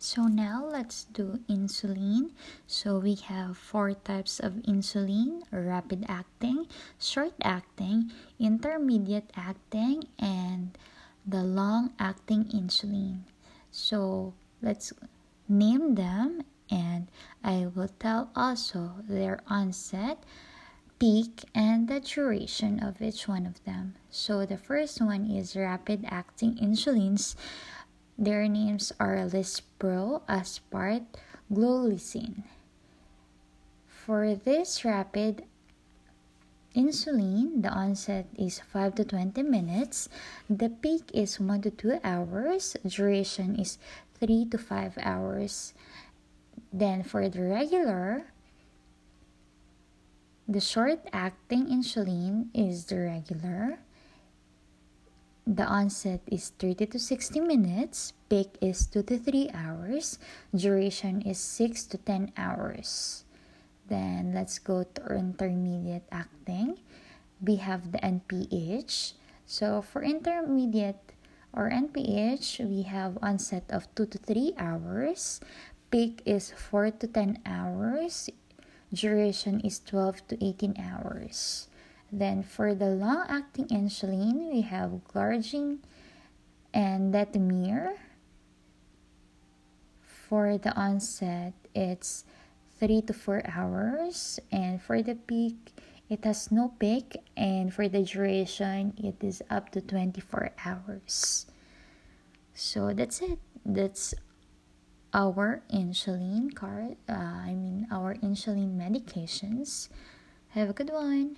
So now let's do insulin. So we have four types of insulin, rapid acting, short acting, intermediate acting, and the long acting insulin. So let's name them and I will tell also their onset, peak, and the duration of each one of them. So the first one is rapid acting insulins. Their names are Lispro, Aspart, Glulisine. For this rapid insulin, the onset is 5 to 20 minutes, the peak is 1 to 2 hours, duration is 3 to 5 hours. Then for the regular, the short acting insulin is the regular. The onset is 30 to 60 minutes, peak is 2 to 3 hours, duration is 6 to 10 hours. Then let's go to intermediate acting. We have the NPH. So for intermediate or NPH, we have onset of 2 to 3 hours, peak is 4 to 10 hours, duration is 12 to 18 hours. Then for the long-acting insulin, we have Glargine and Detemir. For the onset, it's 3 to 4 hours. And for the peak, it has no peak. And for the duration, it is up to 24 hours. So that's it. That's our insulin card. Uh, I mean, our insulin medications. Have a good one.